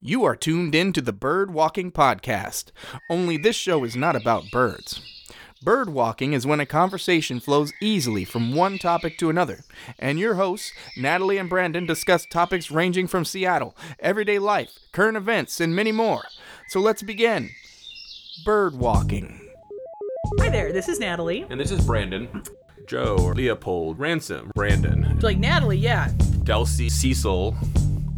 You are tuned in to the Bird Walking Podcast. Only this show is not about birds. Bird walking is when a conversation flows easily from one topic to another, and your hosts, Natalie and Brandon, discuss topics ranging from Seattle, everyday life, current events, and many more. So let's begin. Bird walking. Hi there, this is Natalie. And this is Brandon, Joe, Leopold, Ransom, Brandon, Like Natalie, yeah. Delcy, Cecil,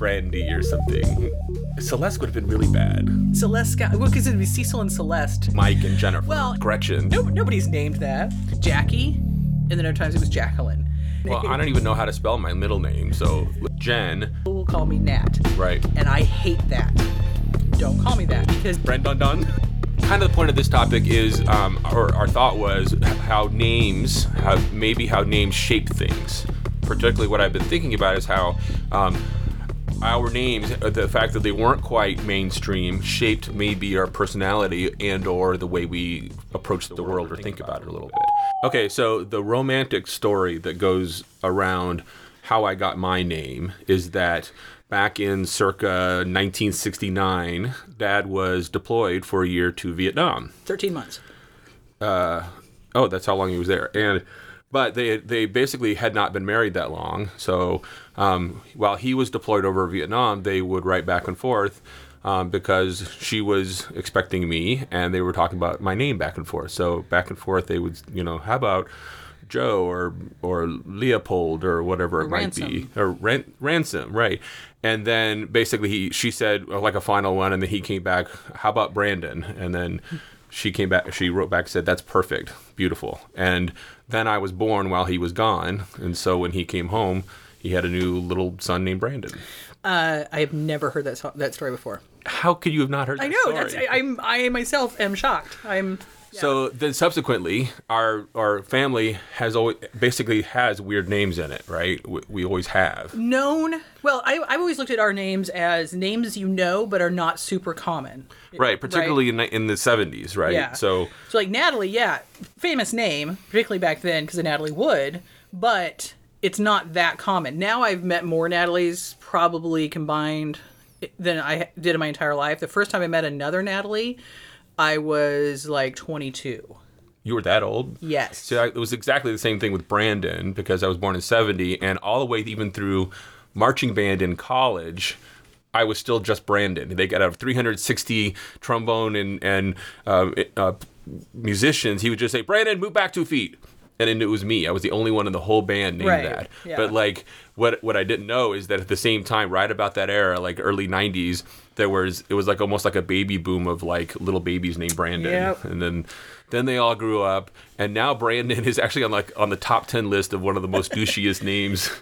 Brandy, or something. Celeste would have been really bad. Celeste Scott. Well, because it'd be Cecil and Celeste. Mike and Jennifer. Well- Gretchen. No, nobody's named that. Jackie, and then other times it was Jacqueline. Well, I don't even know how to spell my middle name, so Jen, People will call me Nat, right? and I hate that. Don't call me that because Brandon Dun. Kind of the point of this topic is, um, or our thought was how names, how maybe how names shape things. Particularly, what I've been thinking about is how um, our names, uh, the fact that they weren't quite mainstream, shaped maybe our personality and/or the way we approach the world or think about it a little bit. Okay, so the romantic story that goes around how I got my name is that back in circa 1969, Dad was deployed for a year to Vietnam. 13 months. Oh, that's how long he was there. And but they they basically had not been married that long. So um, while he was deployed over Vietnam, they would write back and forth um, because she was expecting me, and they were talking about my name back and forth. So back and forth, they would you know how about Joe or or Leopold or whatever it might be Ransom. or ran- ransom, right? And then basically he she said uh, like a final one, and then he came back. How about Brandon? And then she came back. She wrote back said that's perfect, beautiful. And then I was born while he was gone, and so when he came home, he had a new little son named Brandon. Uh, I have never heard that so- that story before. How could you have not heard? That I know. story? That's I, I'm. I myself am shocked. I'm. So then subsequently, our our family has always basically has weird names in it, right? We, we always have. known. Well, I, I've always looked at our names as names you know, but are not super common. Right, particularly in the, in the 70s, right? Yeah. So So like Natalie, yeah, famous name, particularly back then because of Natalie Wood, but it's not that common. Now I've met more Natalies probably combined eh, than I did in my entire life. The first time I met another Natalie, I was like 22. you were that old? Yes. So I, it was exactly the same thing with Brandon because I was born in 70 and all the way even through marching band in college I was still just Brandon. They got out of 360 trombone and and uh, uh, musicians. He would just say, "Brandon, move back two feet," and it was me. I was the only one in the whole band named Right, that. yeah. But like, what what I didn't know is that at the same time, right about that era, like early 90s, there was it was like almost like a baby boom of like little babies named Brandon, Yep. and then then they all grew up, and now Brandon is actually on like on the top 10 list of one of the most douchiest names.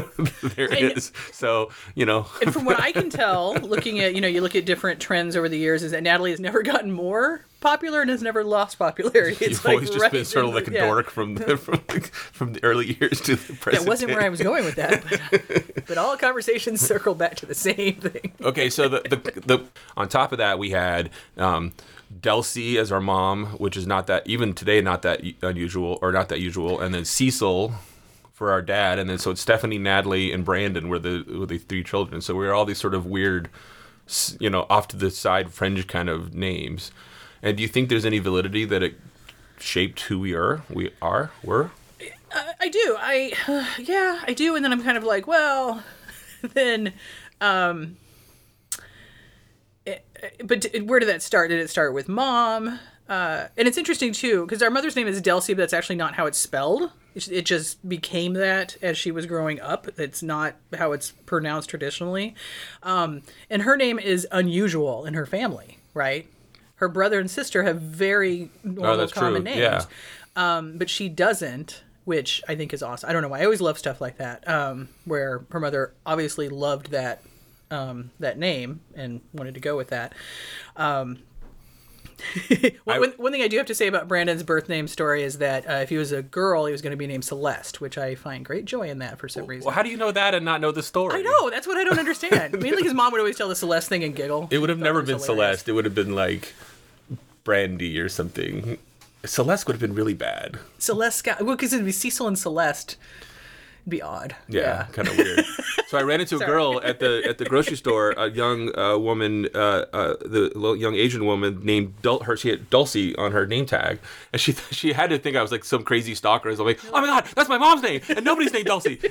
there is. So, you know, And from what I can tell, looking at you know you look at different trends over the years, is that Natalie has never gotten more popular and has never lost popularity. It's You've like always just right been sort of like a yeah. dork from the, from the, from the early years to the present. That wasn't where I was going with that, but, but all conversations circle back to the same thing. Okay, so the, the the on top of that we had um, Delcy as our mom, which is not that even today not that unusual or not that usual, and then Cecil for our dad, and then so it's Stephanie, Natalie, and Brandon were the were the three children. So we were all these sort of weird, you know, off to the side fringe kind of names. And do you think there's any validity that it shaped who we are? We are were. I do. I yeah, I do. And then I'm kind of like, well, then, um, but where did that start? Did it start with mom? Uh, and it's interesting too because our mother's name is Delcy, but that's actually not how it's spelled. It, it just became that as she was growing up. It's not how it's pronounced traditionally. Um, and her name is unusual in her family, right? Her brother and sister have very normal, Oh, common true. names Yeah. um, but she doesn't, which I think is awesome. I don't know why. I always love stuff like that, um, where her mother obviously loved that um, that name and wanted to go with that. One, I- one- one thing I do have to say about Brandon's birth name story is that uh, if he was a girl, he was going to be named Celeste, which I find great joy in that for some reason. Well, how do you know that and not know the story? I know that's what I don't understand. Mainly his mom would always tell the Celeste thing and giggle. It would have never been hilarious. Celeste. It would have been like Brandy or something. Celeste would have been really bad. Celeste, Scott- well, because it'd be Cecil and Celeste. Be odd. Yeah, kind of weird. So I ran into a girl at the at the grocery store, a young uh, woman, uh, uh, the young Asian woman named Dul- her. She had Dulcie on her name tag, and she she had to think I was like some crazy stalker. I was like, oh my god, that's my mom's name, and nobody's named Dulcie. she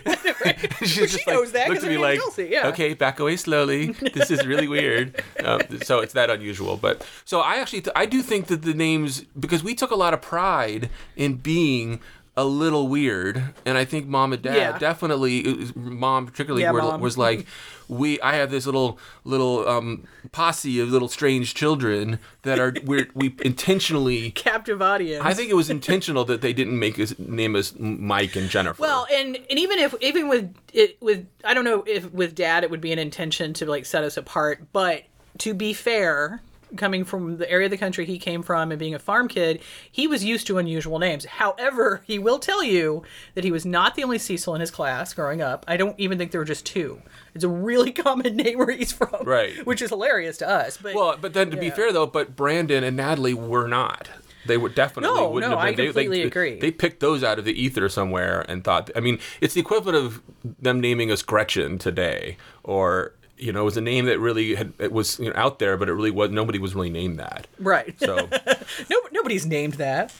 Well, she knows that looked 'cause at me like, Dulcie, yeah. okay, back away slowly. This is really weird. Um, so it's that unusual, but so I actually th- I do think that the names because we took a lot of pride in being a little weird, and I think mom and dad Yeah. definitely mom particularly Yeah, were, Mom. was like we I have this little little um, posse of little strange children that are we're, we intentionally Captive audience. I think it was intentional that they didn't make his name as Mike and Jennifer. Well, and and even if even with it with I don't know if with dad it would be an intention to like set us apart, but to be fair, coming from the area of the country he came from and being a farm kid, he was used to unusual names. However, he will tell you that he was not the only Cecil in his class growing up. I don't even think there were just two. It's a really common name where he's from, Right. Which is hilarious to us. But Well, but then to be fair though, but Brandon and Natalie were not. They were definitely No, wouldn't no, have I been. they- completely they, agree. They picked those out of the ether somewhere and thought. I mean, it's the equivalent of them naming us Gretchen today, or you know, it was a name that really had it was you know, out there, but it really was nobody was really named that. right. So no, nobody's named that.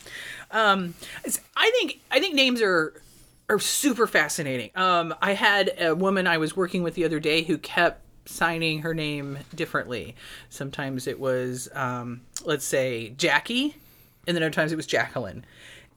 Um, I think I think names are are super fascinating. Um, I had a woman I was working with the other day who kept signing her name differently. Sometimes it was, um, let's say, Jackie, and then other times it was Jacqueline.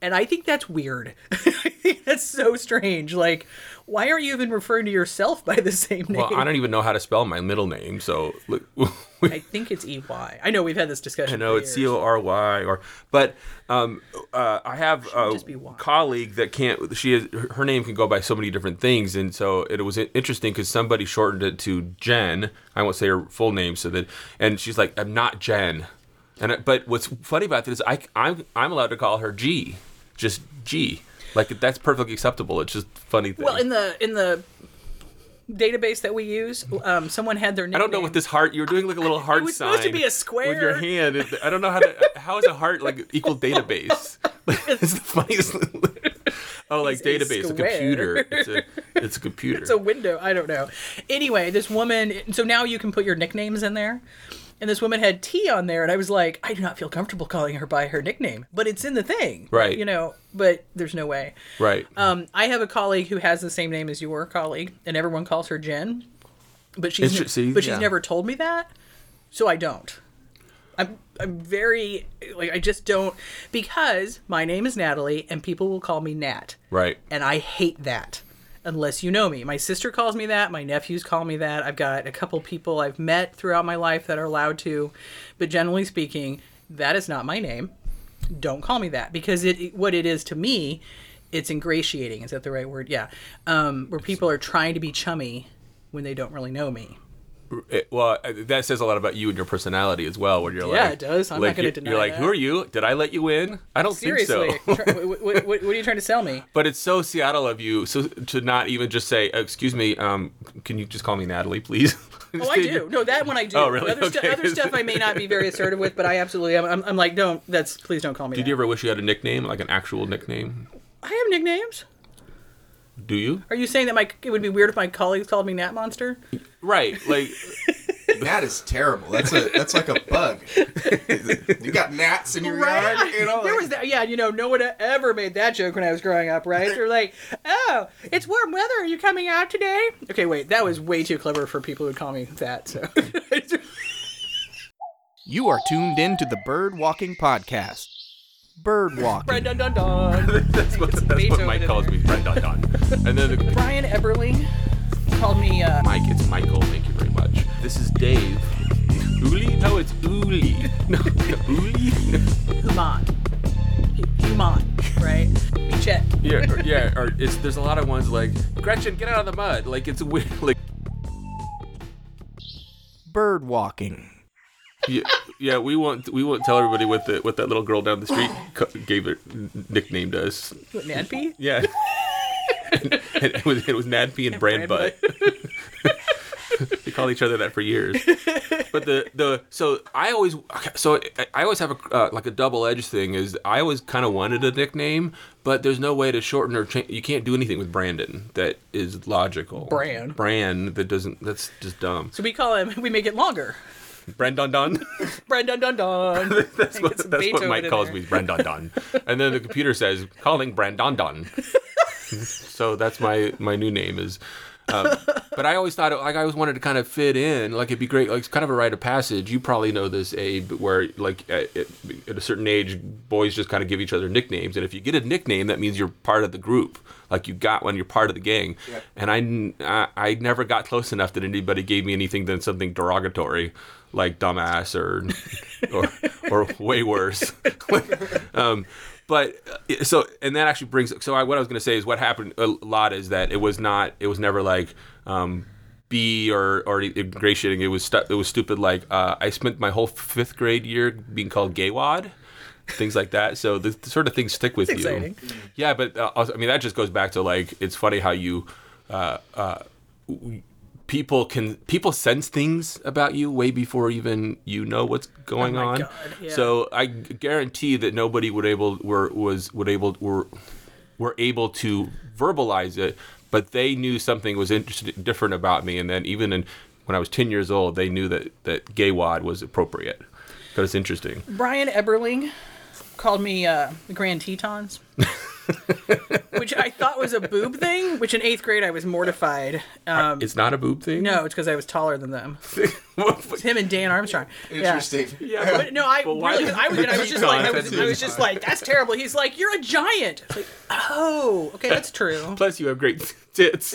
And I think that's weird. I think that's so strange. Like, why aren't you even referring to yourself by the same name? well, I don't even know how to spell my middle name, so. I think it's EY. I know we've had this discussion. I know it's. C O R Y or, but um, uh, I have a Y. colleague that can't. She is her name can go by so many different things, and so it was interesting because somebody shortened it to Jen. I won't say her full name, so that and she's like, I'm not Jen, and I- but what's funny about that is I I'm I'm allowed to call her G, just G. Like that's perfectly acceptable. It's just funny thing. Well, in the in the database that we use, um, someone had their name. I don't know what this heart. You were doing like a little heart was sign. supposed to be a square. with your hand. I don't know how to. How is a heart like equal database? it's the funniest. oh, like It's database, a, square. computer. It's a it's a computer. It's a window. I don't know. Anyway, this woman. So now you can put your nicknames in there. And this woman had T on there, and I was like, I do not feel comfortable calling her by her nickname, but it's in the thing, Right. You know, but there's no way. right. Um, I have a colleague who has the same name as your colleague, and everyone calls her Jen, but she's ju- see, but she's yeah. never told me that, so I don't. I'm I'm very like I just don't because my name is Natalie, and people will call me Nat, right. and I hate that unless you know me. My sister calls me that. My nephews call me that. I've got a couple people I've met throughout my life that are allowed to, but generally speaking, that is not my name. Don't call me that because it what it is to me, it's ingratiating. Is that the right word? Yeah. Um, where people are trying to be chummy when they don't really know me. It- well, uh, that says a lot about you and your personality as well. When you're like, Yeah, it does. I'm not like, gonna you're- deny You're like, that. who are you? Did I let you in? I don't Seriously, think so. What, what, what, are you trying to sell me? But it's so Seattle of you, so to not even just say, "Excuse me, um, can you just call me Natalie, please?" Oh, I do. No, that one I do. Oh, really? Other, stu- other stuff I may not be very assertive with, but I absolutely am. I'm, I'm like, don't. That's please don't call me. Did that. you ever wish you had a nickname, like an actual nickname? I have nicknames. Do you? Are you saying that my it would be weird if my colleagues called me Nat Monster? Right, like That is terrible. That's a that's like a bug. you got gnats in your yard, you know. there like- was that. Yeah, you know, no one ever made that joke when I was growing up, right? They're like, "Oh, it's warm weather. Are you coming out today?" Okay, wait, that was way too clever for people who would call me that. So, You are tuned in to the Bird Walking Podcast. Bird Walking. dun dun dun. that's what, that's what Beethoven Mike in calls there. me. Right, done, done. And then the, Brian Eberling called me. Uh, Mike, it's Michael. Thank you very much. This is Dave. Uli? No, it's Uli. No, Uli. Human. Human, right? Chet. Yeah, or, yeah. Or it's there's a lot of ones like Gretchen, get out of the mud. Like it's weird. Like Bird Walking. Yeah, yeah. We won't we won't tell everybody what the what that little girl down the street gave it nicknamed us. What, Nadpy? Yeah. and, and it was it was Nadpy and, And Brand Brand Butt. they called each other that for years. But the the so I always so I, I always have a uh, like a double edged thing is I always kind of wanted a nickname, but there's no way to shorten or change. You can't do anything with Brandon that is logical. Brand. Brand that doesn't. That's just dumb. So we call him. We make it longer. Brandon Dun. Brandon dun dun. That's what, that's what Mike calls me, Brandon Dun. And then the computer says, calling Brandon Dun. so that's my my new name is. Um, but I always thought, like, I always wanted to kind of fit in. Like, it'd be great. Like, it's kind of a rite of passage. You probably know this, Abe, where like at, at, a certain age, boys just kind of give each other nicknames, and if you get a nickname, that means you're part of the group. Like, you got one, you're part of the gang. And I, I, I never got close enough that anybody gave me anything than something derogatory, like dumbass or, or, or way worse. um, but uh, so and that actually brings so I, what I was going to say is what happened a lot is that it was not it was never like um, B or or ingratiating. It was stu- it was stupid like uh, I spent my whole fifth grade year being called gaywad things like that. So the, the sort of things stick with That's you. exciting. yeah but uh, also, I mean that just goes back to like it's funny how you uh, uh, people can people sense things about you way before even you know what's going Oh my on. God, yeah. So I guarantee that nobody would able were was would able were were able to verbalize it, but they knew something was interesting different about me, and then even in when I was ten years old, they knew that that gay wad was appropriate because it's interesting. Brian Eberling called me uh, the Grand Tetons, which I thought was a boob thing. Which in eighth grade I was mortified. Um, it's not a boob thing. no, it's because I was taller than them. It's him and Dan Armstrong. Interesting. Yeah, But no, I But why- really, I was, I was just like, I was, I was just like, that's terrible. He's like, you're a giant. It's like, oh, okay, that's true. Plus, you have great tits.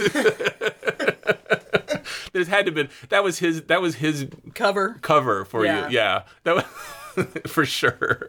There's had to been that was his that was his Cover. cover for Yeah. you. Yeah, that was for sure.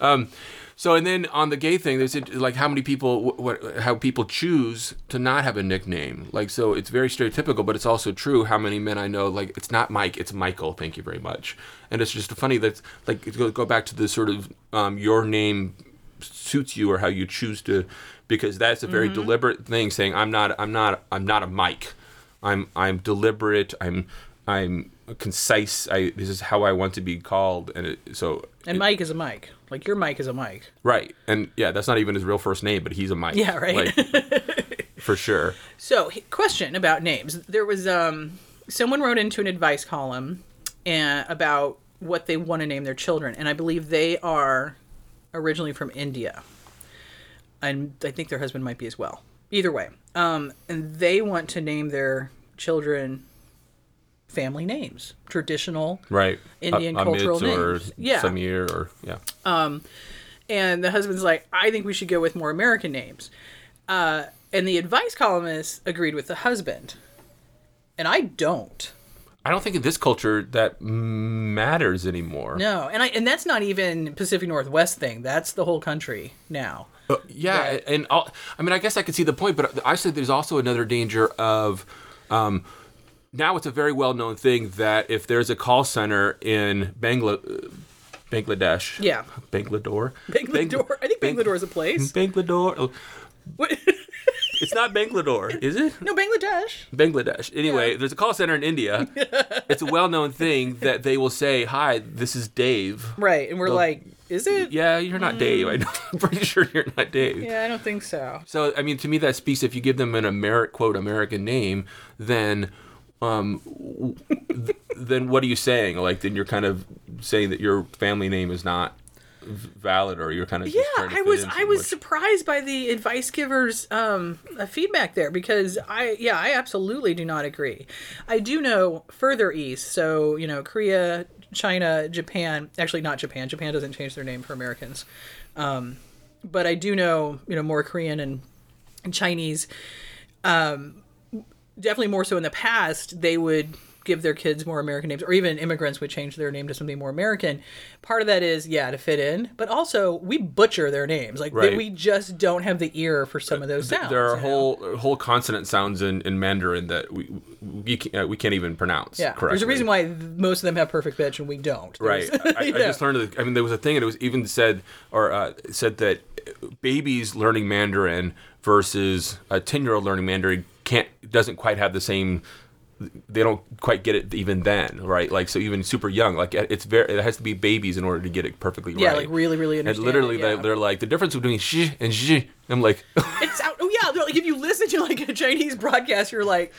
Um, so and then on the gay thing, there's like how many people, what, how people choose to not have a nickname. Like so, it's very stereotypical, but it's also true. How many men I know, like it's not Mike, it's Michael. Thank you very much. And it's just funny that like go, go back to the sort of um, your name suits you or how you choose to, because that's a very deliberate thing. Saying I'm not, I'm not, I'm not a Mike. I'm I'm deliberate. I'm I'm concise. I this is how I want to be called, and it, so And Mike is a Mike. Like your Mike is a Mike. right, and yeah, that's not even his real first name, but he's a Mike. Yeah, right. Like, for sure. So, question about names. There was um someone wrote into an advice column and about what they want to name their children, and I believe they are originally from India, and I think their husband might be as well. Either way, um, and they want to name their children family names, traditional Right. Indian cultural names. Yeah. Samir or yeah. Um, and the husband's like, I think we should go with more American names. Uh, and the advice columnist agreed with the husband, and I don't. I don't think in this culture that matters anymore. No, and I and that's not even Pacific Northwest thing. That's the whole country now. Uh, yeah, Right. and all, I mean, I guess I could see the point, but I said there's also another danger of. Um, now it's a very well-known thing that if there's a call center in Bangla, Bangladesh, Yeah. Banglador, Banglador. I think Bang- Banglador is a place. Banglador. oh, What? It's not Banglador, is it? no, Bangladesh. Bangladesh. Anyway, there's a call center in India. it's a well-known thing that they will say, "Hi, this is Dave." Right, and we're like, is it? Yeah, you're not Dave. I know. I'm pretty sure you're not Dave. Mm. Yeah, I don't think so. So I mean, to me, that speaks. If you give them an Ameri- quote American name, then, um, th- then what are you saying? Like, then you're kind of saying that your family name is not valid, or you're kind of Yeah, I was I was much. surprised by the advice giver's um, uh, feedback there because I yeah I absolutely do not agree. I do know further east, so you know Korea, China, Japan. Actually, not Japan. Japan doesn't change their name for Americans, um, but I do know you know more Korean and, and Chinese. Um, definitely more so in the past, they would give their kids more American names, or even immigrants would change their name to something more American. Part of that is, yeah, to fit in, but also we butcher their names. Like, they- we just don't have the ear for some of those sounds. there are you know? whole whole consonant sounds in, in Mandarin that we we can't, uh, we can't even pronounce. Yeah, correctly. there's a reason why most of them have perfect pitch and we don't. Right. There's- I, I Yeah. just learned. I mean, there was a thing, and it was even said or uh, said that babies learning Mandarin versus a ten year old learning Mandarin can't doesn't quite have the same they don't quite get it even then, right? Like so, even super young, like it's very it has to be babies in order to get it perfectly Yeah, right. Yeah, like really, really and literally it, yeah. they're like the difference between sh and sh. I'm like, It's out. Oh yeah, they're like if you listen to like a Chinese broadcast, you're like,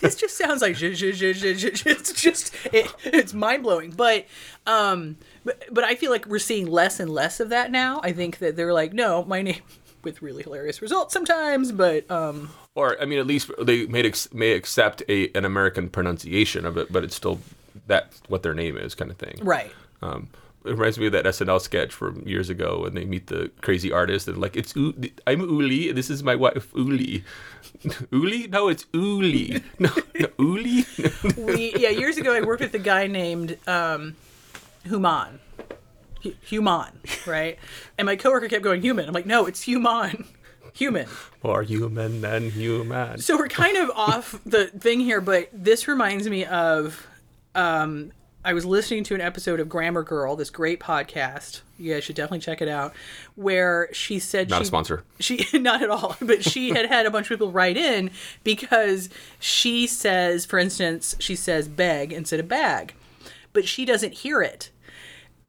this just sounds like zh- zh- zh- zh- it's just it, it's mind blowing. But um, but but I feel like we're seeing less and less of that now. I think that they're like, no, my name with really hilarious results sometimes, but um, or I mean, at least they may ex- may accept a an American pronunciation of it, but it's still that's what their name is, kind of thing. right. Um, it reminds me of that SNL sketch from years ago when they meet the crazy artist and like it's U- I'm Uli this is my wife Uli. Uli? No, it's Uli. No, no Uli. we yeah years ago I worked with a guy named um, Human, Hu- Human, right? And my coworker kept going human. I'm like, no, it's Human, human. More human than human. So we're kind of off the thing here, but this reminds me of um, I was listening to an episode of Grammar Girl, this great podcast. You guys should definitely check it out. Where she said Not she, a sponsor. She not at all, but she had had a bunch of people write in because she says, for instance, she says beg instead of bag, but she doesn't hear it.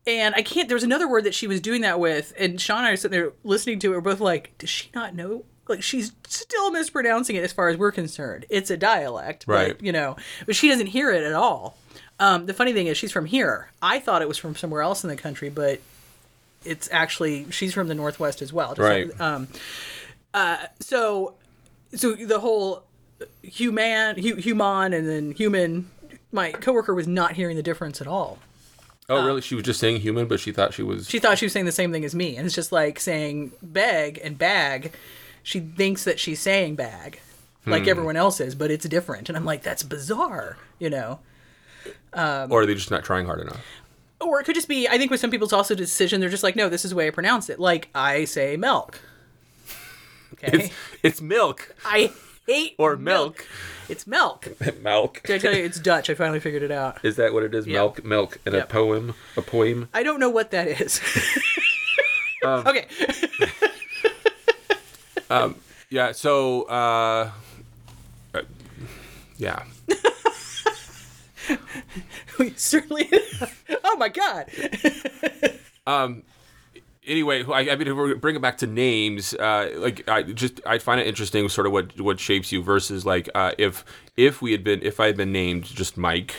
And I can't. There was another word that she was doing that with, and Sean and I are sitting there listening to it. We're both like, "Does she not know?" Like she's still mispronouncing it as far as we're concerned. It's a dialect, Right. But, you know, but she doesn't hear it at all. Um, the funny thing is, she's from here. I thought it was from somewhere else in the country, but it's actually she's from the northwest as well. Just Right. like- um, uh, so, so the whole human, hu- human, and then human. My coworker was not hearing the difference at all. Oh, um, really? She was just saying human, but she thought she was. She thought she was saying the same thing as me, and it's just like saying beg and bag. She thinks that she's saying bag, like hmm. everyone else is, but it's different. And I'm like, that's bizarre, you know. Um, or are they just not trying hard enough? Or it could just be. I think with some people, it's also a decision. They're just like, no, this is the way I pronounce it. Like I say milk. Okay. It's it's milk I hate or milk. It's milk. milk. Did I tell you it's Dutch? I finally figured it out. Is that what it is? Milk, milk, and a poem, a poem. I don't know what that is. Um, okay. Yeah. So, uh, uh, yeah. we certainly. oh my god. Anyway, I, I mean, bring it back to names, uh, like I just I find it interesting, sort of what what shapes you versus like uh, if if we had been if I had been named just Mike,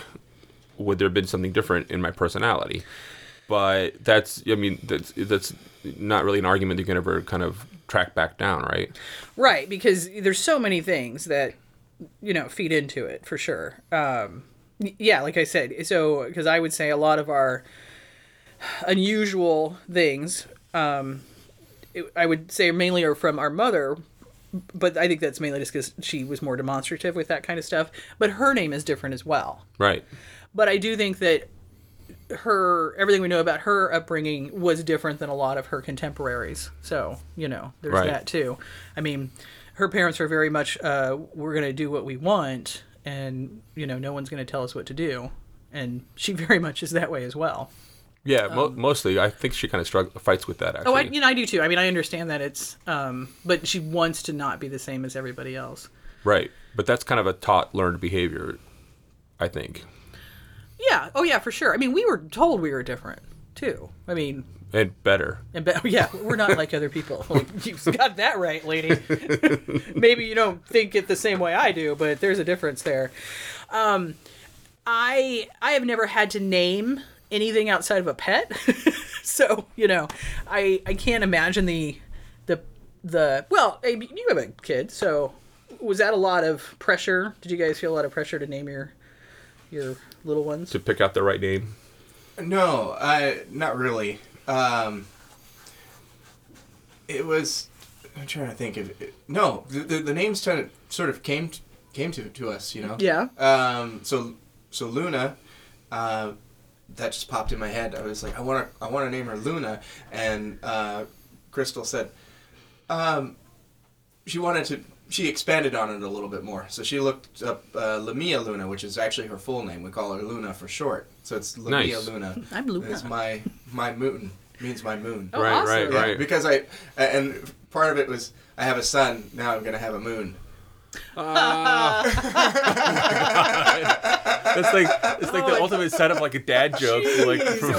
would there have been something different in my personality? But that's I mean that's that's not really an argument you can ever kind of track back down, right? Right, because there's so many things that you know feed into it for sure. Um, yeah, like I said, so because I would say a lot of our unusual things, um, it, I would say mainly are from our mother. But I think that's mainly just because she was more demonstrative with that kind of stuff. But her name is different as well. Right. But I do think that her everything we know about her upbringing was different than a lot of her contemporaries. So you know, there's Right. that too. I mean, her parents were very much uh, we're going to do what we want, and you know, no one's going to tell us what to do. And she very much is that way as well. Yeah. Mo- mostly, I think she kind of struggles, fights with that. Actually. Um, Oh, I, you know, I do too. I mean, I understand that it's, um, but she wants to not be the same as everybody else. Right. But that's kind of a taught, learned behavior. I think. Yeah. Oh, yeah, for sure. I mean, we were told we were different too. I mean, And better. And be- yeah, we're not like other people. Like you got that right, lady. Maybe you don't think it the same way I do, but there's a difference there. Um, I I have never had to name anything outside of a pet, so you know, I I can't imagine the the the well. You have a kid, so was that a lot of pressure? Did you guys feel a lot of pressure to name your your little ones? To pick out the right name. No, I not really. Um, it was. I'm trying to think of it. No, the, the, the names kind of sort of came t- came to to us, you know. Yeah. Um. So so Luna, uh, that just popped in my head. I was like, I want to I want to name her Luna, and uh, Crystal said, um, she wanted to. She expanded on it a little bit more. So she looked up uh, Lamia Luna, which is actually her full name. We call her Luna for short. So it's Lamia Nice. Luna. I'm Luna. It's my my moon means my moon. Oh, right. awesome. Right. Yeah, Right. because I and part of it was I have a sun. now. I'm gonna have a moon. That's like it's like the ultimate setup, like a dad joke. like, from,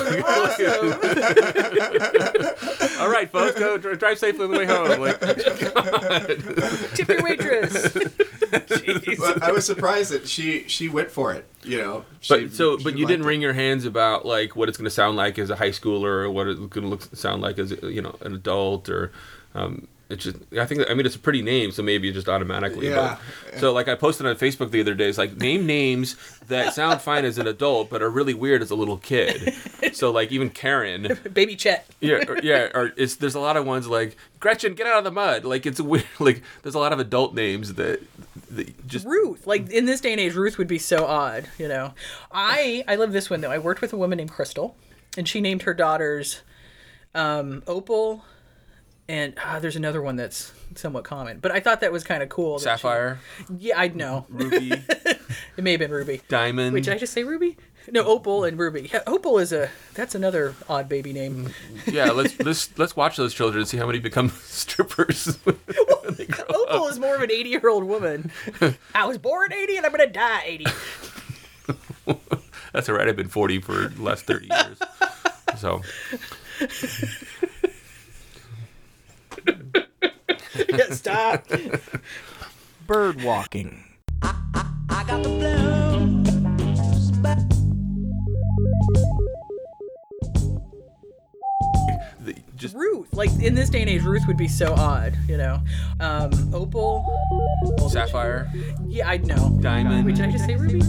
all right, folks, go dri- drive safely on the way home. Like, Tip your waitress. But I was surprised that she she went for it. You know. She- but so, but you didn't it. wring your hands about like what it's going to sound like as a high schooler, or what it's going to look sound like as you know an adult, or um, it's just. I think I mean it's a pretty name, so maybe just automatically. Yeah. But, so like I posted on Facebook the other day, it's like name names that sound fine as an adult, but are really weird as a little kid. So like even Karen. Baby Chet. yeah, or, yeah, or it's there's a lot of ones like Gretchen, get out of the mud. Like it's weird. Like there's a lot of adult names that, that just Ruth. Like in this day and age, Ruth would be so odd, you know. I I love this one though. I worked with a woman named Crystal, and she named her daughters um, Opal, and ah, there's another one that's somewhat common. But I thought that was kind of cool. that she- Sapphire, yeah, I know. Ruby, It may have been Ruby. Diamond. Wait, did I just say Ruby? No, Opal and Ruby. Yeah, Opal is a that's another odd baby name. yeah, let's let's let's watch those children and see how many become strippers. grow up. Opal is more of an 80 year old woman. I was born 80 and I'm gonna die 80. That's all right. I've been 40 for the last 30 years. So yeah, stop. Bird walking. I got the blues. the, just Ruth. Like in this day and age, Ruth would be so odd, you know. Um, Opal. Sapphire, Yeah, I know. Diamond. Wait, did I just say Ruby?